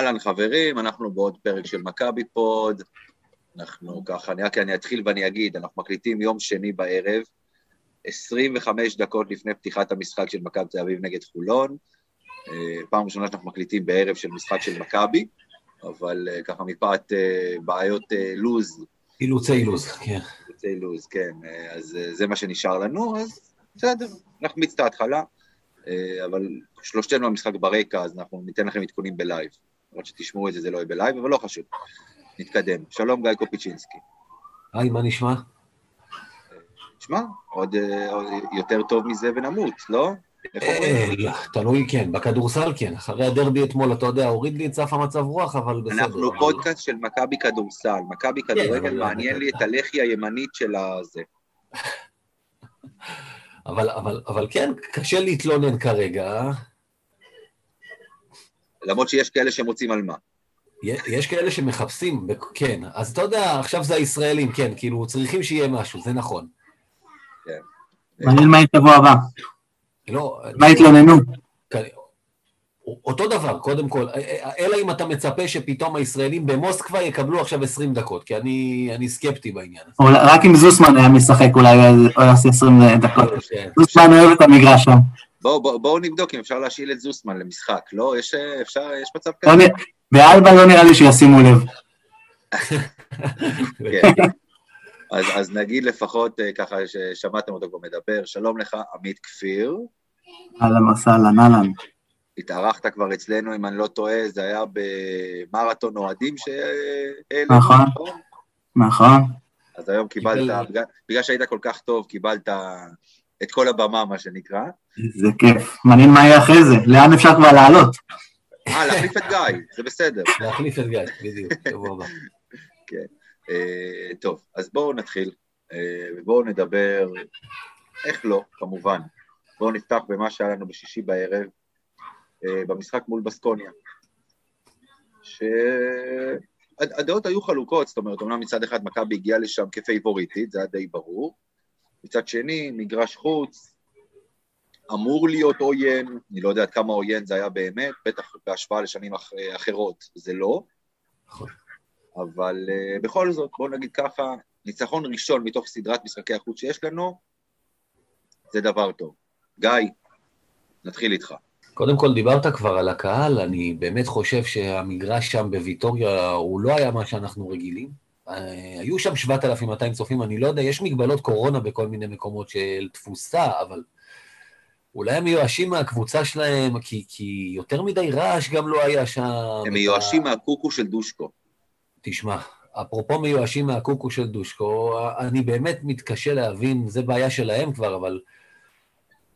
אהלן חברים, אנחנו בעוד פרק של מכבי פוד. אנחנו ככה, אני רק אני אתחיל ואני אגיד, אנחנו מקליטים יום שני בערב, 25 דקות לפני פתיחת המשחק של מכבי תל אביב נגד חולון. אה, פעם ראשונה שאנחנו מקליטים בערב של משחק של מכבי, אבל אה, ככה מפאת אה, בעיות לוז. אילוצי לוז, כן. אילוצי לוז, כן. אז זה מה שנשאר לנו, אז בסדר, אנחנו מצטע התחלה, אבל שלושתנו המשחק ברקע, אז אנחנו ניתן לכם עדכונים ב live. למרות שתשמעו את זה, זה לא יהיה ב live, אבל לא חשוב. נתקדם. שלום, גיא קופיצ'ינסקי. היי, מה נשמע? שמע, עוד יותר טוב מזה ונמות, לא? אה, לא, תלוי, כן, בכדורסל כן. אחרי הדרבי אתמול, אתה יודע, הוריד לי את סף המצב רוח, אבל בסדר. אנחנו פודקאסט של מכבי כדורסל. מכבי כן, כדורגל מעניין לי את הלחי הימנית של הזה. אבל, אבל, אבל כן, קשה להתלונן כרגע. למרות שיש כאלה שמוצאים על מה. יש כאלה שמחפשים, כן. אז אתה יודע, עכשיו זה הישראלים, כן, כאילו, צריכים שיהיה משהו, זה נכון. כן. מעניין מה יתבוא הבא. לא... מה התלוננו? אותו דבר, קודם כל, אלא אם אתה מצפה שפתאום הישראלים במוסקבה יקבלו עכשיו 20 דקות, כי אני, אני סקפטי בעניין הזה. רק אם זוסמן היה משחק אולי הוא יעשה 20 דקות. כן. זוסמן אוהב את המגרש שם. בואו בוא, בוא נבדוק אם אפשר להשאיל את זוסמן למשחק, לא? יש, אפשר, יש מצב כזה? לא, באלבה לא נראה לי שישימו לב. כן. אז, אז נגיד לפחות אה, ככה ששמעתם אותו כבר מדבר, שלום לך, עמית כפיר. אהלן וסהלן, אהלן. התארחת כבר אצלנו, אם אני לא טועה, זה היה במרתון אוהדים ש... נכון, נכון. אז היום קיבלת, בגלל שהיית כל כך טוב, קיבלת את כל הבמה, מה שנקרא. זה כיף. מעניין מה יהיה אחרי זה, לאן אפשר כבר לעלות? אה, להחליף את גיא, זה בסדר. להחליף את גיא, בדיוק, שבוע הבא. כן. אה, טוב, אז בואו נתחיל, אה, ובואו נדבר, איך לא, כמובן. בואו נפתח במה שהיה לנו בשישי בערב, אה, במשחק מול בסקוניה. שהדעות היו חלוקות, זאת אומרת, אומנם מצד אחד מכבי הגיעה לשם כפייבוריטית, זה היה די ברור. מצד שני, מגרש חוץ, אמור להיות עוין, אני לא יודע עד כמה עוין זה היה באמת, בטח בהשוואה לשנים אח, אחרות זה לא. נכון. אבל uh, בכל זאת, בואו נגיד ככה, ניצחון ראשון מתוך סדרת משחקי החוץ שיש לנו, זה דבר טוב. גיא, נתחיל איתך. קודם כל, דיברת כבר על הקהל, אני באמת חושב שהמגרש שם בוויטוריה הוא לא היה מה שאנחנו רגילים. אה, היו שם 7,200 צופים, אני לא יודע, יש מגבלות קורונה בכל מיני מקומות של תפוסה, אבל אולי הם מיואשים מהקבוצה שלהם, כי, כי יותר מדי רעש גם לא היה שם. הם מיואשים מהקוקו של דושקו. תשמע, אפרופו מיואשים מהקוקו של דושקו, אני באמת מתקשה להבין, זה בעיה שלהם כבר, אבל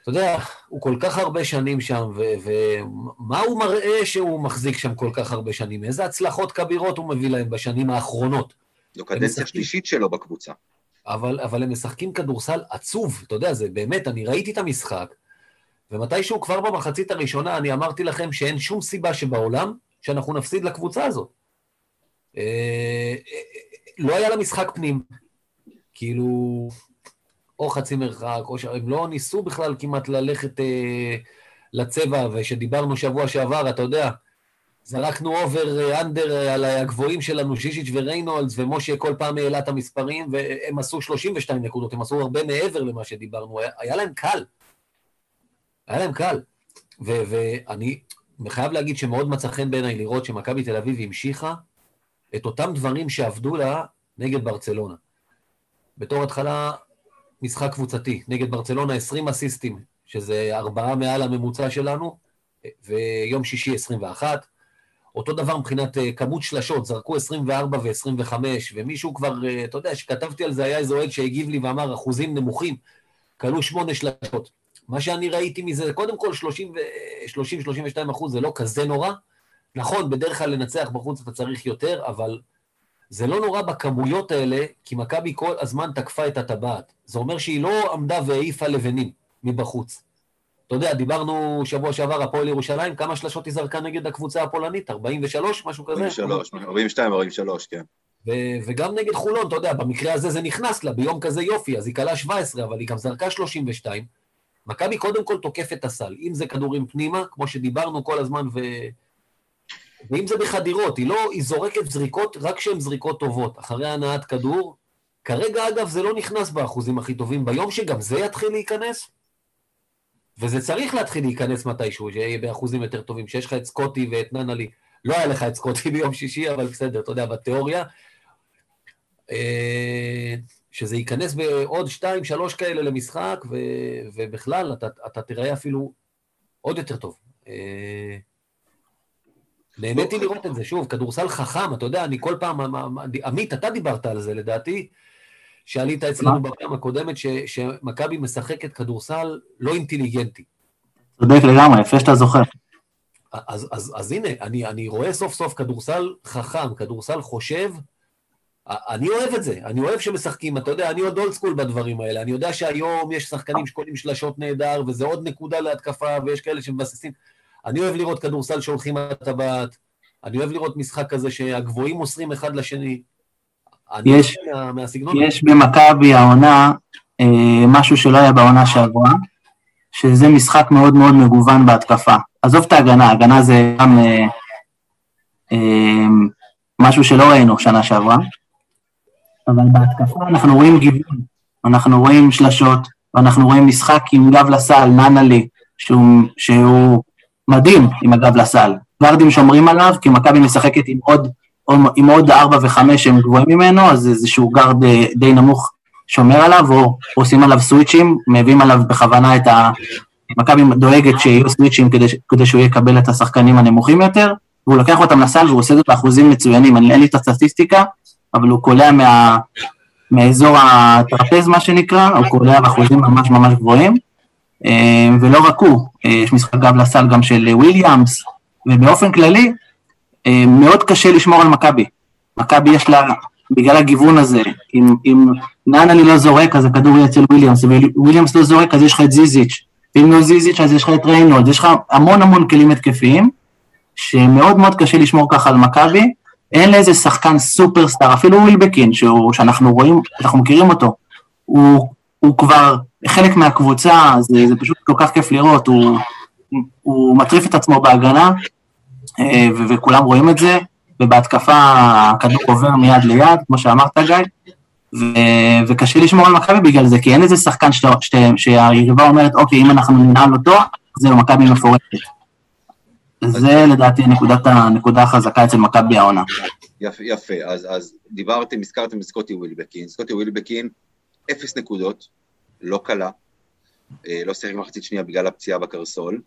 אתה יודע, הוא כל כך הרבה שנים שם, ומה הוא מראה שהוא מחזיק שם כל כך הרבה שנים? איזה הצלחות כבירות הוא מביא להם בשנים האחרונות? זו קדנציה שלישית שלו בקבוצה. אבל, אבל הם משחקים כדורסל עצוב, אתה יודע, זה באמת, אני ראיתי את המשחק, ומתישהו כבר במחצית הראשונה אני אמרתי לכם שאין שום סיבה שבעולם שאנחנו נפסיד לקבוצה הזאת. אה, לא היה לה משחק פנים. כאילו, או חצי מרחק, או שהם לא ניסו בכלל כמעט ללכת אה, לצבע, ושדיברנו שבוע שעבר, אתה יודע, זרקנו over under על הגבוהים שלנו, זיזיץ' וריינולדס, ומשה כל פעם העלה את המספרים, והם עשו 32 נקודות, הם עשו הרבה מעבר למה שדיברנו, היה, היה להם קל. היה להם קל. ואני חייב להגיד שמאוד מצא חן בעיניי לראות שמכבי תל אביב המשיכה את אותם דברים שעבדו לה נגד ברצלונה. בתור התחלה, משחק קבוצתי. נגד ברצלונה 20 אסיסטים, שזה ארבעה מעל הממוצע שלנו, ויום שישי 21. אותו דבר מבחינת אה, כמות שלשות, זרקו 24 ו-25, ומישהו כבר, אה, אתה יודע, שכתבתי על זה, היה איזה אוהד שהגיב לי ואמר, אחוזים נמוכים, כלו שמונה שלשות. מה שאני ראיתי מזה, קודם כל 30-32 אחוז זה לא כזה נורא, נכון, בדרך כלל לנצח בחוץ אתה צריך יותר, אבל זה לא נורא בכמויות האלה, כי מכבי כל הזמן תקפה את הטבעת. זה אומר שהיא לא עמדה והעיפה לבנים מבחוץ. אתה יודע, דיברנו שבוע שעבר, הפועל ירושלים, כמה שלשות היא זרקה נגד הקבוצה הפולנית? 43, משהו כזה? 43, 42, 43, כן. ו- וגם נגד חולון, אתה יודע, במקרה הזה זה נכנס לה, ביום כזה יופי, אז היא כלה 17, אבל היא גם זרקה 32. מכבי קודם כל תוקף את הסל, אם זה כדורים פנימה, כמו שדיברנו כל הזמן, ו... ואם זה בחדירות, היא לא, היא זורקת זריקות רק כשהן זריקות טובות, אחרי הנעת כדור. כרגע, אגב, זה לא נכנס באחוזים הכי טובים. ביום שגם זה יתחיל להיכנס, וזה צריך להתחיל להיכנס מתישהו, שיהיה באחוזים יותר טובים, שיש לך את סקוטי ואת ננלי. לא היה לך את סקוטי ביום שישי, אבל בסדר, אתה יודע, בתיאוריה. אה, שזה ייכנס בעוד שתיים, שלוש כאלה למשחק, ו, ובכלל, אתה, אתה תראה אפילו עוד יותר טוב. אה, נהניתי לראות את זה, שוב, כדורסל חכם, אתה יודע, אני כל פעם, עמית, אתה דיברת על זה לדעתי, שעלית אצלנו בפעם הקודמת, שמכבי משחקת כדורסל לא אינטליגנטי. צודק לגמרי, יפה שאתה זוכר. אז, אז, אז הנה, אני, אני רואה סוף סוף כדורסל חכם, כדורסל חושב, אני אוהב את זה, אני אוהב שמשחקים, אתה יודע, אני עוד אולד סקול בדברים האלה, אני יודע שהיום יש שחקנים שקולים שלשות נהדר, וזה עוד נקודה להתקפה, ויש כאלה שמבססים. אני אוהב לראות כדורסל שהולכים על הטבעת, אני אוהב לראות משחק כזה שהגבוהים מוסרים אחד לשני. יש, מהסגנון יש במכבי העונה אה, משהו שלא היה בעונה שעברה, שזה משחק מאוד מאוד מגוון בהתקפה. עזוב את ההגנה, הגנה זה גם אה, אה, משהו שלא ראינו שנה שעברה, אבל בהתקפה אנחנו רואים גיוון, אנחנו רואים שלשות, ואנחנו רואים משחק עם גב לסל, ננלי, שהוא, שהוא מדהים עם הגב לסל. גרדים שומרים עליו, כי מכבי משחקת עם עוד, עם עוד ארבע וחמש שהם גבוהים ממנו, אז איזשהו גרד די, די נמוך שומר עליו, או עושים עליו סוויצ'ים, מביאים עליו בכוונה את ה... מכבי דואגת שיהיו סוויצ'ים כדי, כדי שהוא יקבל את השחקנים הנמוכים יותר, והוא לוקח אותם לסל והוא עושה את זה באחוזים מצוינים. אני, אין לי את הסטטיסטיקה, אבל הוא קולע מה, מאזור הטרפז, מה שנקרא, הוא קולע באחוזים ממש ממש גבוהים. אה, ולא רק הוא, אה, יש משחק גב לסל גם של וויליאמס, ובאופן כללי, אה, מאוד קשה לשמור על מכבי. מכבי יש לה, בגלל הגיוון הזה, אם, אם נאנלי לא זורק, אז הכדור יהיה אצל וויליאמס, וויליאמס לא זורק, אז יש לך את זיזיץ', ואם לא זיזיץ', אז יש לך את ריינולד, יש לך המון המון כלים התקפיים, שמאוד מאוד קשה לשמור ככה על מכבי, אין לאיזה שחקן סופרסטאר, אפילו ווילבקין, שאנחנו רואים, אנחנו מכירים אותו, הוא, הוא כבר חלק מהקבוצה, זה, זה פשוט כל כך כיף לראות, הוא, הוא מטריף את עצמו בהגנה, אה, וכולם רואים את זה, ובהתקפה הכדור עובר מיד ליד, כמו שאמרת גיא, ו- וקשה לשמור על מכבי בגלל זה, כי אין איזה שחקן שהיריבה אומרת, אוקיי, אם אנחנו ננעל אותו, זהו, מכבי מפורטת. זה לדעתי נקודת, הנקודה החזקה אצל מכבי העונה. יפה, יפה. אז, אז דיברתם, הזכרתם את סקוטי ווילבקין. סקוטי ווילבקין, אפס נקודות, לא קלה, אה, לא שיחק מחצית שנייה בגלל הפציעה בקרסול.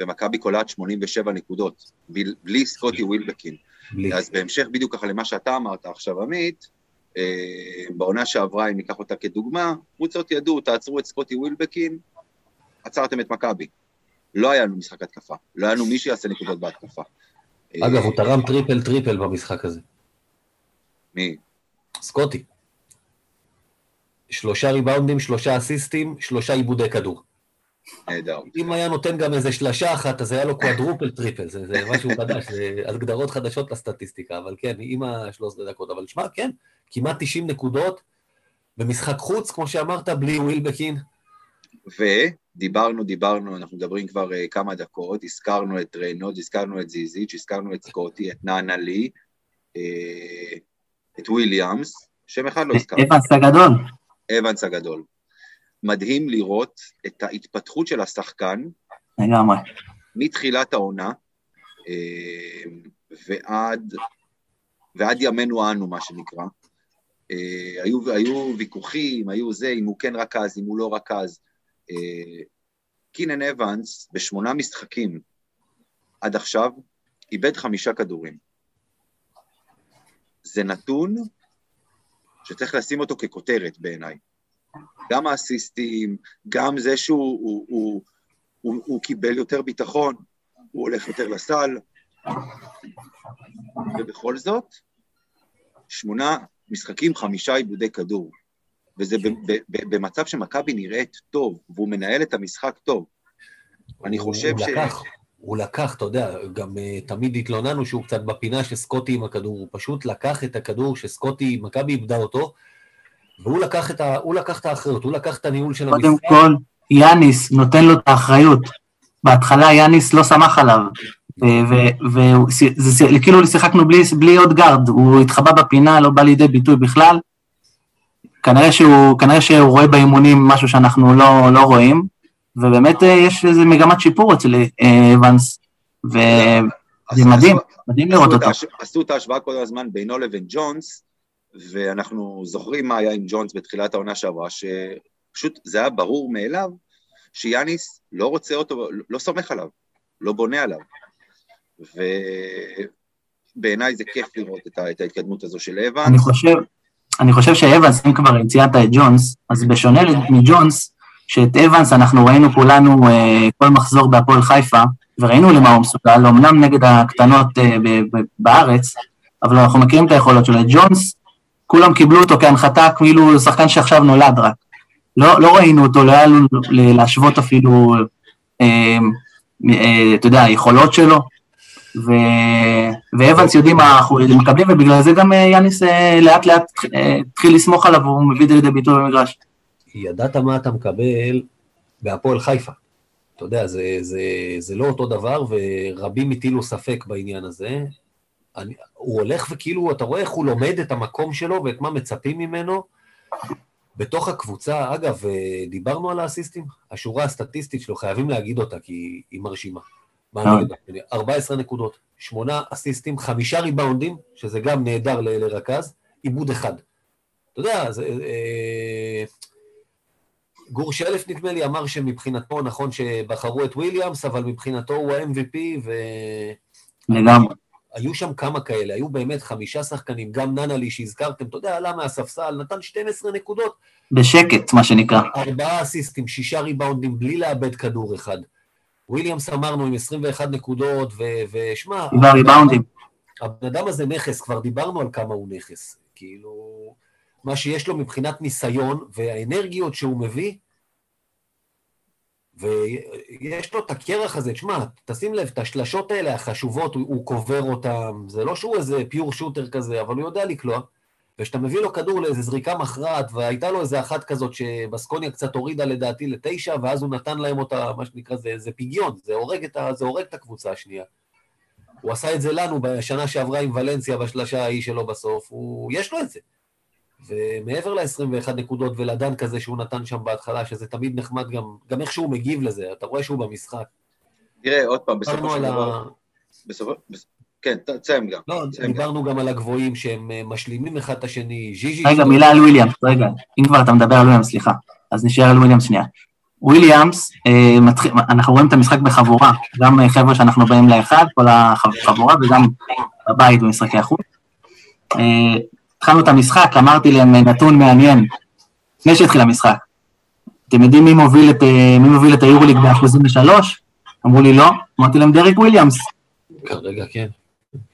ומכבי קולעת 87 נקודות, בלי סקוטי ווילבקין. אז בהמשך בדיוק ככה למה שאתה אמרת עכשיו, עמית, אה, בעונה שעברה, אם ניקח אותה כדוגמה, קבוצות ידעו, תעצרו את סקוטי ווילבקין, עצרתם את מכבי. לא היה לנו משחק התקפה, לא היה לנו מי שיעשה נקודות בהתקפה. אגב, הוא תרם triple triple במשחק הזה. מי? סקוטי. שלושה ריבאונדים, שלושה אסיסטים, שלושה איבודי כדור. נהדר. אם היה נותן גם איזה שלשה אחת, אז היה לו quadruple triple, זה, זה משהו חדש, זה הגדרות חדשות לסטטיסטיקה, אבל כן, עם ה-13 דקות. אבל שמע, כן, כמעט 90 נקודות במשחק חוץ, כמו שאמרת, בלי ווילבקין. ודיברנו, דיברנו, אנחנו מדברים כבר אה, כמה דקות, הזכרנו את ריינולד, הזכרנו את זיזיץ', הזכרנו את סקוטי, את נאנלי, אה, את וויליאמס, שם אחד לא הזכרנו. אבנס הגדול. אבנס הגדול. מדהים לראות את ההתפתחות של השחקן. לגמרי. מתחילת העונה אה, ועד, ועד ימינו אנו, מה שנקרא. אה, היו, היו ויכוחים, היו זה, אם הוא כן רכז, אם הוא לא רכז. אה, קינן אבנס, בשמונה משחקים עד עכשיו, איבד חמישה כדורים. זה נתון שצריך לשים אותו ככותרת בעיניי. גם האסיסטים, גם זה שהוא הוא, הוא, הוא, הוא קיבל יותר ביטחון, הוא הולך יותר לסל, ובכל זאת, שמונה משחקים, חמישה עיבודי כדור. וזה במצב שמכבי נראית טוב, והוא מנהל את המשחק טוב. אני חושב הוא ש... לקח, הוא לקח, אתה יודע, גם uh, תמיד התלוננו שהוא קצת בפינה של סקוטי עם הכדור, הוא פשוט לקח את הכדור שסקוטי, מכבי איבדה אותו, והוא לקח את, ה, לקח את האחריות, הוא לקח את הניהול של המשחק. קודם כל, יאניס נותן לו את האחריות. בהתחלה יאניס לא סמך עליו. וכאילו שיחקנו בלי, בלי עוד גארד, הוא התחבא בפינה, לא בא לידי ביטוי בכלל. כנראה שהוא, כנראה שהוא רואה באימונים משהו שאנחנו לא, לא רואים, ובאמת אה, יש איזו מגמת שיפור אצל אה, אבנס, וזה מדהים, מדהים לראות אותו. עשו את ההשוואה כל הזמן בינו לבין ג'ונס, ואנחנו זוכרים מה היה עם ג'ונס בתחילת העונה שעברה, שפשוט זה היה ברור מאליו שיאניס לא רוצה אותו, לא סומך עליו, לא בונה עליו. ובעיניי זה כיף לראות את, ההתקדמות הזו של אבנס. אני חושב, אני חושב שאבנס, אם כבר ציינת את ג'ונס, אז בשונה מג'ונס, שאת אבנס אנחנו ראינו כולנו אה, כל מחזור בהפועל חיפה, וראינו למה הוא מסוגל, אמנם נגד הקטנות אה, בארץ, אבל אנחנו מכירים את היכולות שלו. את ג'ונס, כולם קיבלו אותו כהנחתה כאילו שחקן שעכשיו נולד רק. לא, לא ראינו אותו, לא היה לנו להשוות אפילו, אה, אה, אתה יודע, היכולות שלו. ו... ואבנס יודעים מה אנחנו מקבלים, ובגלל זה גם אה, יאניס אה, לאט לאט אה, התחיל לסמוך עליו, והוא מביא את זה לידי ביטוי במגרש. ידעת מה אתה מקבל בהפועל חיפה. אתה יודע, זה, זה, זה לא אותו דבר, ורבים הטילו ספק בעניין הזה. אני, הוא הולך וכאילו, אתה רואה איך הוא לומד את המקום שלו ואת מה מצפים ממנו בתוך הקבוצה. אגב, דיברנו על האסיסטים, השורה הסטטיסטית שלו, חייבים להגיד אותה, כי היא מרשימה. מה נגיד? 14 נקודות, 8 אסיסטים, 5 ריבאונדים, שזה גם נהדר לרכז, עיבוד אחד. אתה יודע, זה... אה, גור שלף, נדמה לי, אמר שמבחינתו, נכון שבחרו את וויליאמס, אבל מבחינתו הוא ה-MVP, ו... לגמרי. היו שם כמה כאלה, היו באמת חמישה שחקנים, גם ננלי שהזכרתם, אתה יודע, עלה מהספסל, נתן 12 נקודות. בשקט, מה שנקרא. ארבעה אסיסטים, שישה ריבאונדים, בלי לאבד כדור אחד. וויליאמס אמרנו עם 21 נקודות, ושמע... והריבאונדים. הבן אדם הזה נכס, כבר דיברנו על כמה הוא נכס. כאילו, מה שיש לו מבחינת ניסיון והאנרגיות שהוא מביא, ויש לו את הקרח הזה, תשמע, תשים לב, את השלשות האלה החשובות, הוא, הוא קובר אותן, זה לא שהוא איזה פיור שוטר כזה, אבל הוא יודע לקלוע. וכשאתה מביא לו כדור לאיזו זריקה מכרעת, והייתה לו איזה אחת כזאת שבסקוניה קצת הורידה לדעתי לתשע, ואז הוא נתן להם אותה, מה שנקרא, זה, זה פיגיון, זה הורג, את ה, זה הורג את הקבוצה השנייה. הוא עשה את זה לנו בשנה שעברה עם ולנסיה בשלושה ההיא שלו בסוף, הוא, יש לו את זה. ומעבר ל-21 נקודות ולדן כזה שהוא נתן שם בהתחלה, שזה תמיד נחמד גם, גם איך שהוא מגיב לזה, אתה רואה שהוא במשחק. תראה, עוד פעם, בסופו של דבר... בסופו... כן, תסיים גם. לא, דיברנו גם על הגבוהים שהם אה, משלימים אחד את השני, ז'יז'י... רגע, מילה על וויליאמס, רגע. אם כבר אתה מדבר על וויליאמס, סליחה. אז נשאר על וויליאמס שנייה. וויליאמס, אה, אנחנו רואים את המשחק בחבורה, גם אה, חבר'ה שאנחנו באים לאחד, כל החבורה, וגם בבית במשחקי החוץ. התחלנו את המשחק, אמרתי להם נתון מעניין, לפני שהתחיל המשחק. אתם יודעים מי מוביל את, מי מוביל את היורוליג באחוזים לשלוש? אמרו לי לא, אמרתי להם דריק וויליאמס. כרגע כן.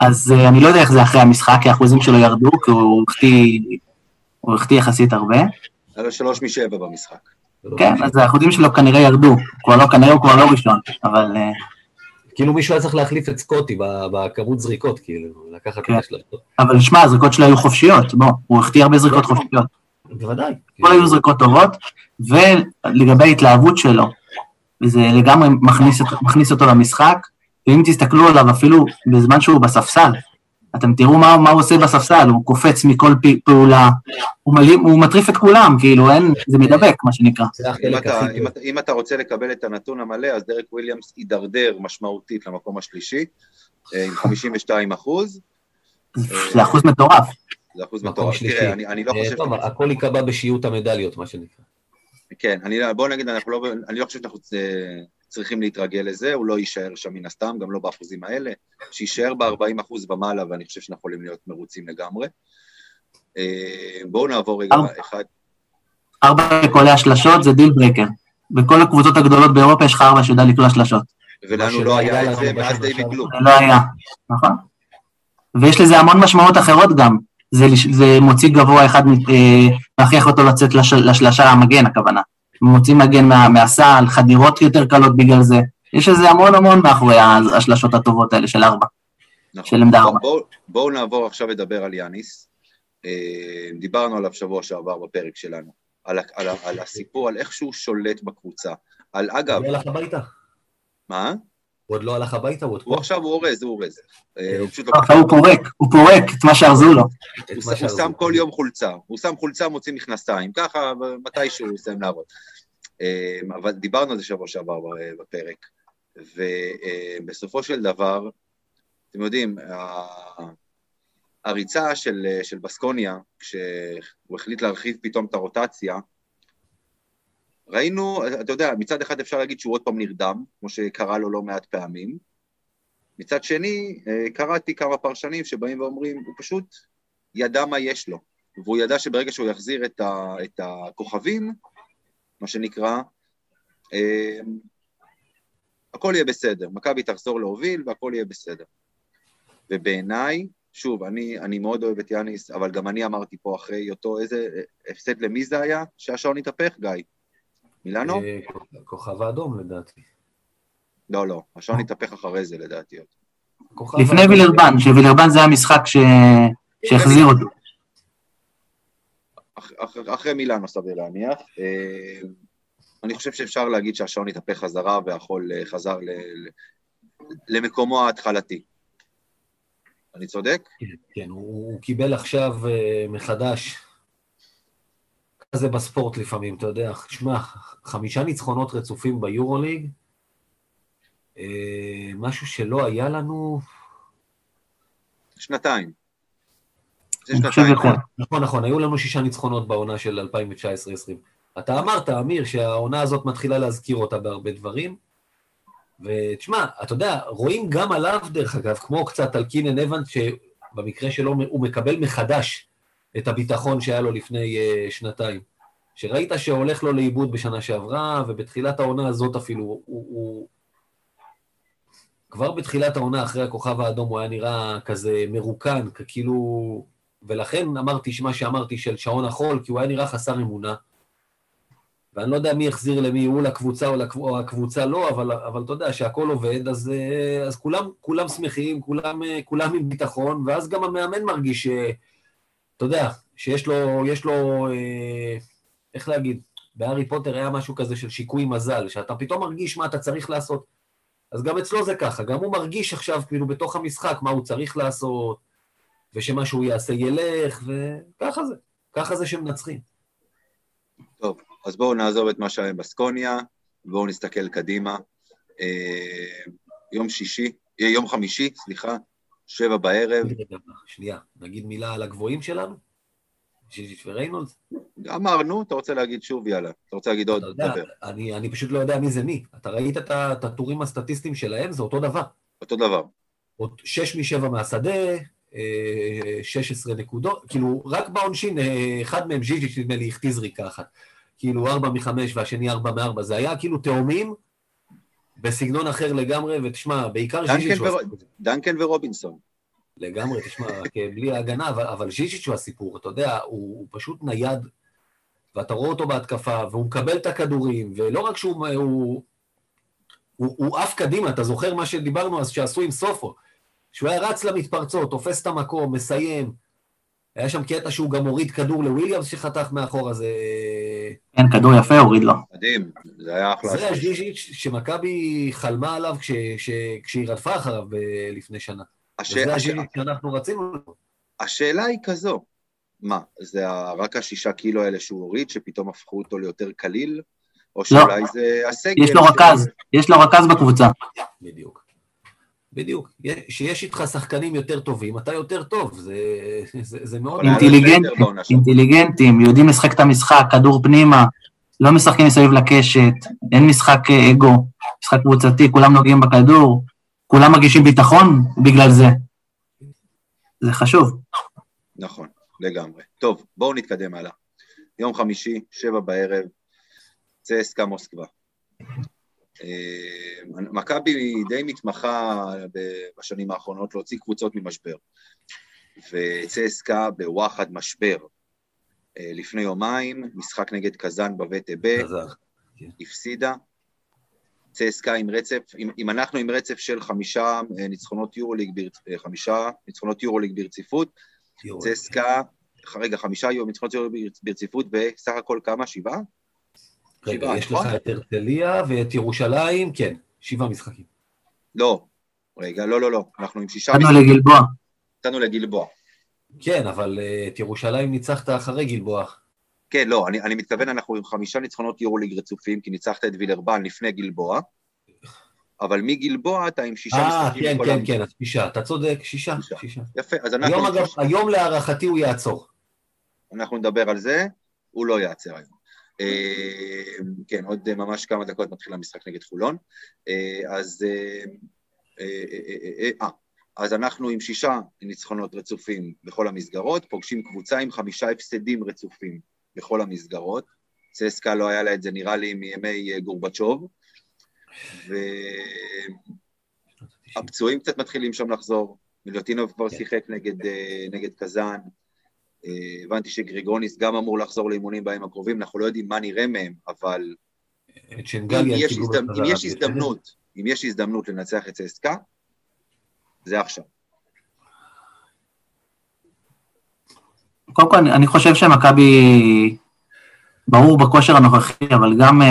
אז uh, אני לא יודע איך זה אחרי המשחק, כי האחוזים שלו ירדו, כי הוא החטיא, הוא החטיא יחסית הרבה. היה לו שלוש משבע במשחק. כן, אז האחוזים שלו כנראה ירדו. כבר לא, כנראה הוא כבר לא ראשון, אבל... Uh, כאילו מישהו היה צריך להחליף את סקוטי בכמות זריקות, כאילו, לקחת כן. את השלטות. אבל שמע, הזריקות שלו היו חופשיות, בוא, הוא החטיא הרבה זריקות חופשיות. בוודאי. כל היו זריקות טובות, ולגבי ההתלהבות שלו, וזה לגמרי מכניס, מכניס אותו למשחק, ואם תסתכלו עליו אפילו בזמן שהוא בספסל, אתם תראו מה, מה הוא עושה בספסל, הוא קופץ מכל פעולה, הוא, מלים, הוא מטריף את כולם, כאילו אין, זה מדבק, מה שנקרא. אם אתה, אם, אתה, אם אתה רוצה לקבל את הנתון המלא, אז דרק וויליאמס יידרדר משמעותית למקום השלישי, אה, עם 52 אחוז. זה אחוז מטורף. זה אחוז מטורף. תראה, אני, אני לא אה, חושב... טוב, הכל ייקבע בשיעוט המדליות, מה שנקרא. כן, אני, בוא נגיד, אנחנו לא, אני לא חושב שאנחנו צריכים להתרגל לזה, הוא לא יישאר שם מן הסתם, גם לא באחוזים האלה, שיישאר ב-40 אחוז ומעלה, ואני חושב שאנחנו יכולים להיות מרוצים לגמרי. אה, בואו נעבור רגע אחד. ארבע קולע שלשות זה deal breaker. בכל הקבוצות הגדולות באירופה יש לך ארבע שיודע לקלוע שלשות. ולנו לא היה את זה, ואז דיוויד גלו. לא היה, נכון. ויש לזה המון משמעות אחרות גם. זה, זה מוציא גבוה אחד, אה, מכריח אותו לצאת לש, לשלשה המגן, הכוונה. מוצאים מגן מה, מהסל, חדירות יותר קלות בגלל זה. יש איזה המון המון מאחורי השלשות הטובות האלה של ארבע, נכון. של עמדה ארבע. בואו בוא נעבור עכשיו לדבר על יאניס. אה, דיברנו עליו שבוע שעבר בפרק שלנו, על, על, על, על הסיפור, על איך שהוא שולט בקבוצה. על אגב... הוא הלך הביתה. מה? הוא עוד לא הלך הביתה? הוא עוד הוא עכשיו, הוא אורז, הוא אורז. אה, הוא פורק, הוא פורק את מה שארזו לו. הוא שם כל יום חולצה. הוא שם חולצה, מוציא מכנסיים. ככה, מתישהו הוא יסיים לעבוד. אבל דיברנו על זה שבוע שעבר בפרק. ובסופו של דבר, אתם יודעים, הריצה של, של בסקוניה, כשהוא החליט להרחיב פתאום את הרוטציה, ראינו, אתה יודע, מצד אחד אפשר להגיד שהוא עוד פעם נרדם, כמו שקרה לו לא מעט פעמים. מצד שני, קראתי כמה פרשנים שבאים ואומרים, הוא פשוט ידע מה יש לו, והוא ידע שברגע שהוא יחזיר את, ה, את הכוכבים, מה שנקרא, הכל יהיה בסדר. מכבי תחזור להוביל והכל יהיה בסדר. ובעיניי, שוב, אני, אני מאוד אוהב את יאניס, אבל גם אני אמרתי פה אחרי אותו, איזה הפסד למי זה היה שהשעון התהפך, גיא? מילאנו? אה, כוכב האדום לדעתי. לא, לא, השעון התהפך אחרי זה לדעתי. לפני וילרבן, שווילרבן זה המשחק שהחזיר אותו. אחרי מילאנו סביר להניח. אה, אני חושב שאפשר להגיד שהשעון התהפך חזרה והחול אה, חזר למקומו ההתחלתי. אני צודק? כן, כן, הוא, קיבל עכשיו מחדש, כזה בספורט לפעמים, אתה יודע, שמע, חמישה ניצחונות רצופים ביורוליג, uh, משהו שלא היה לנו... שנתיים. זה שנתיים. נכון, נכון, נכון, היו לנו שישה ניצחונות בעונה של 2019-2020. אתה אמרת, אמיר, שהעונה הזאת מתחילה להזכיר אותה בהרבה דברים, ותשמע, אתה יודע, רואים גם עליו, דרך אגב, כמו קצת על קינן אבנט, שבמקרה שלו הוא מקבל מחדש את הביטחון שהיה לו לפני uh, שנתיים. שראית שהולך לו לאיבוד בשנה שעברה, ובתחילת העונה הזאת אפילו, הוא, הוא... כבר בתחילת העונה, אחרי הכוכב האדום, הוא היה נראה כזה מרוקן, כאילו... ולכן אמרתי מה שאמרתי של שעון החול, כי הוא היה נראה חסר אמונה. ואני לא יודע מי יחזיר למי, הוא לקבוצה או, לקב... או הקבוצה לא, אבל, אבל אתה יודע שהכל עובד, אז, אה, אז כולם, כולם שמחים, כולם, אה, כולם עם ביטחון, ואז גם המאמן מרגיש. אתה יודע, שיש לו, יש לו, אה, איך להגיד, בהארי פוטר היה משהו כזה של שיקוי מזל, שאתה פתאום מרגיש מה אתה צריך לעשות. אז גם אצלו זה ככה, גם הוא מרגיש עכשיו, כאילו, בתוך המשחק, מה הוא צריך לעשות, ושמה שהוא יעשה ילך, וככה זה, ככה זה שמנצחים. טוב, אז בואו נעזוב את מה שהיה עם בסקוניה, בואו נסתכל קדימה. אה, יום שישי, אה, יום חמישי, סליחה, שבע בערב. שנייה, נגיד מילה על הגבוהים שלנו? ז'יז'יץ' וריינולדס? אמרנו, אתה רוצה להגיד שוב, יאללה. אתה רוצה להגיד עוד, דבר. אני, אני פשוט לא יודע מי זה מי. אתה ראית את הטורים הסטטיסטיים שלהם? זה אותו דבר. אותו דבר. עוד שש משבע מהשדה, 16 אה, נקודות, כאילו, רק בעונשין, אחד מהם ז'יז'יץ', נדמה לי, החטיא זריקה אחת. כאילו ארבע מחמש והשני ארבע מארבע, זה היה כאילו תאומים בסגנון אחר לגמרי, ותשמע, בעיקר ז'יז'יץ' הוא הסיפור. דנקן ורובינסון. לגמרי, תשמע, רק בלי ההגנה, אבל, אבל ז'יז'יץ' הוא הסיפור, אתה יודע, הוא, הוא פשוט נייד, ואתה רואה אותו בהתקפה, והוא מקבל את הכדורים, ולא רק שהוא... הוא, הוא, הוא עף קדימה, אתה זוכר מה שדיברנו אז שעשו עם סופו? שהוא היה רץ למתפרצות, תופס את המקום, מסיים, היה שם קטע שהוא גם הוריד כדור לוויליאמס שחתך מאחורה, זה... כן, כדור יפה הוריד לו. מדהים, זה היה אחלה. זה הז'יז'יץ' שמכבי חלמה עליו כש, כש, כשהיא רדפה אחריו לפני שנה. הש... וזה הש... הז'יז'יץ' שאנחנו רצינו. השאלה היא כזו, מה, זה רק השישה קילו האלה שהוא הוריד, שפתאום הפכו אותו ליותר קליל? או לא. שאולי לא. זה הסגל? יש לו רכז, יש לו רכז בקבוצה. בדיוק. בדיוק. שיש איתך שחקנים יותר טובים, אתה יותר טוב, זה, זה, זה מאוד... אינטליגנטים, אינטליגנטים, יודעים לשחק את המשחק, כדור פנימה, לא משחקים מסביב לקשת, אין משחק אה, אגו, משחק קבוצתי, כולם נוגעים בכדור, כולם מרגישים ביטחון בגלל זה. זה חשוב. נכון, לגמרי. טוב, בואו נתקדם הלאה. יום חמישי, שבע בערב, צסקה מוסקבה. אה, מכבי די מתמחה בשנים האחרונות להוציא קבוצות ממשבר, וצסקה בוואחד משבר. אה, לפני יומיים, משחק נגד קזאן בווטב, כן. הפסידה. צסקה עם רצף, אם, אם אנחנו עם רצף של חמישה אה, ניצחונות יורוליג, חמישה ניצחונות יורוליג ברציפות, צסקה, רגע, חמישה ניצחונות יורוליג ברציפות, בסך הכל כמה? שבעה? רגע, יש לך נכון? את הרצליה ואת ירושלים, כן, שבעה משחקים. לא, רגע, לא, לא, לא, אנחנו עם שישה... נתנו לגלבוע. נתנו לגלבוע. כן, אבל uh, את ירושלים ניצחת אחרי גלבוע. כן, לא, אני, אני מתכוון, אנחנו עם חמישה ניצחונות יורוליג רצופים, כי ניצחת את וילרבן לפני גלבוע, אבל מגלבוע אתה עם שישה אה, משחקים. אה, כן, כן, כן, אז שישה, אתה צודק, שישה, שישה. שישה. יפה, אז אנחנו... היום, אגב, היום להערכתי הוא יעצור. אנחנו נדבר על זה, הוא לא יעצר היום. אה, כן, עוד ממש כמה דקות מתחיל המשחק נגד חולון. אה, אז... אה, אז אנחנו עם שישה ניצחונות רצופים בכל המסגרות, פוגשים קבוצה עם חמישה הפסדים רצופים בכל המסגרות. צסקה לא היה לה את זה נראה לי מימי גורבצ'וב, והפצועים קצת מתחילים שם לחזור. מיליוטינוב כבר כן. שיחק נגד, נגד קזאן, אה, הבנתי שגריגוניס גם אמור לחזור לאימונים בימים הקרובים, אנחנו לא יודעים מה נראה מהם, אבל אם יש, הזדמנ... אם יש הזדמנות, אם יש הזדמנות לנצח את צסקה, זה עכשיו. קודם כל, אני חושב שמכבי, ברור בכושר הנוכחי, אבל גם uh,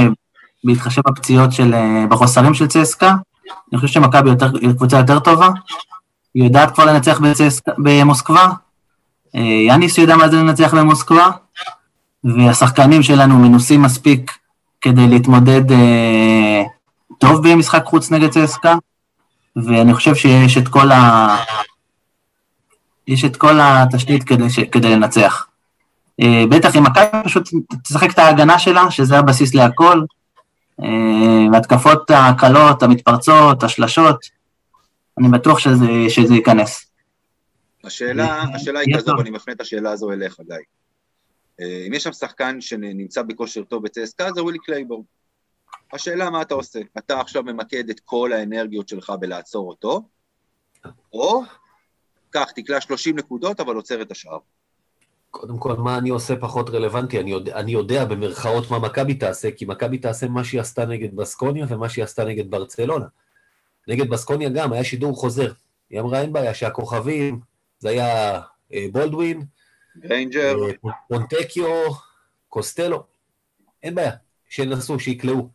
בהתחשב בפציעות של, uh, בחוסרים של צסקה, אני חושב שמכבי היא קבוצה יותר טובה, היא יודעת כבר לנצח בצסקה, במוסקבה, אה, יאניס יודע מה זה לנצח במוסקבה, והשחקנים שלנו מנוסים מספיק כדי להתמודד אה, טוב במשחק חוץ נגד צסקה, ואני חושב שיש את כל ה... יש את כל התשתית כדי, ש... כדי לנצח. אה, בטח אם מכבי פשוט תשחק את ההגנה שלה, שזה הבסיס להכל, והתקפות הקלות, המתפרצות, השלשות, אני בטוח שזה, שזה ייכנס. השאלה, השאלה היא כזו, ואני מפנה את השאלה הזו אליך, גיא. אה, אם יש שם שחקן שנמצא בכושר טוב בצסקה, זה וויל קלייבורן. השאלה מה אתה עושה, אתה עכשיו ממקד את כל האנרגיות שלך בלעצור אותו, או קח, תקלע 30 נקודות, אבל עוצר את השאר. קודם כל, מה אני עושה פחות רלוונטי? אני יודע, אני יודע במרכאות מה מכבי תעשה, כי מכבי תעשה מה שהיא עשתה נגד בסקוניה ומה שהיא עשתה נגד ברצלונה. נגד בסקוניה גם, היה שידור חוזר. היא אמרה, אין בעיה, שהכוכבים זה היה בולדווין, גריינג'ר, אה, פונטקיו, קוסטלו, אין בעיה, שינסו, שיקלעו.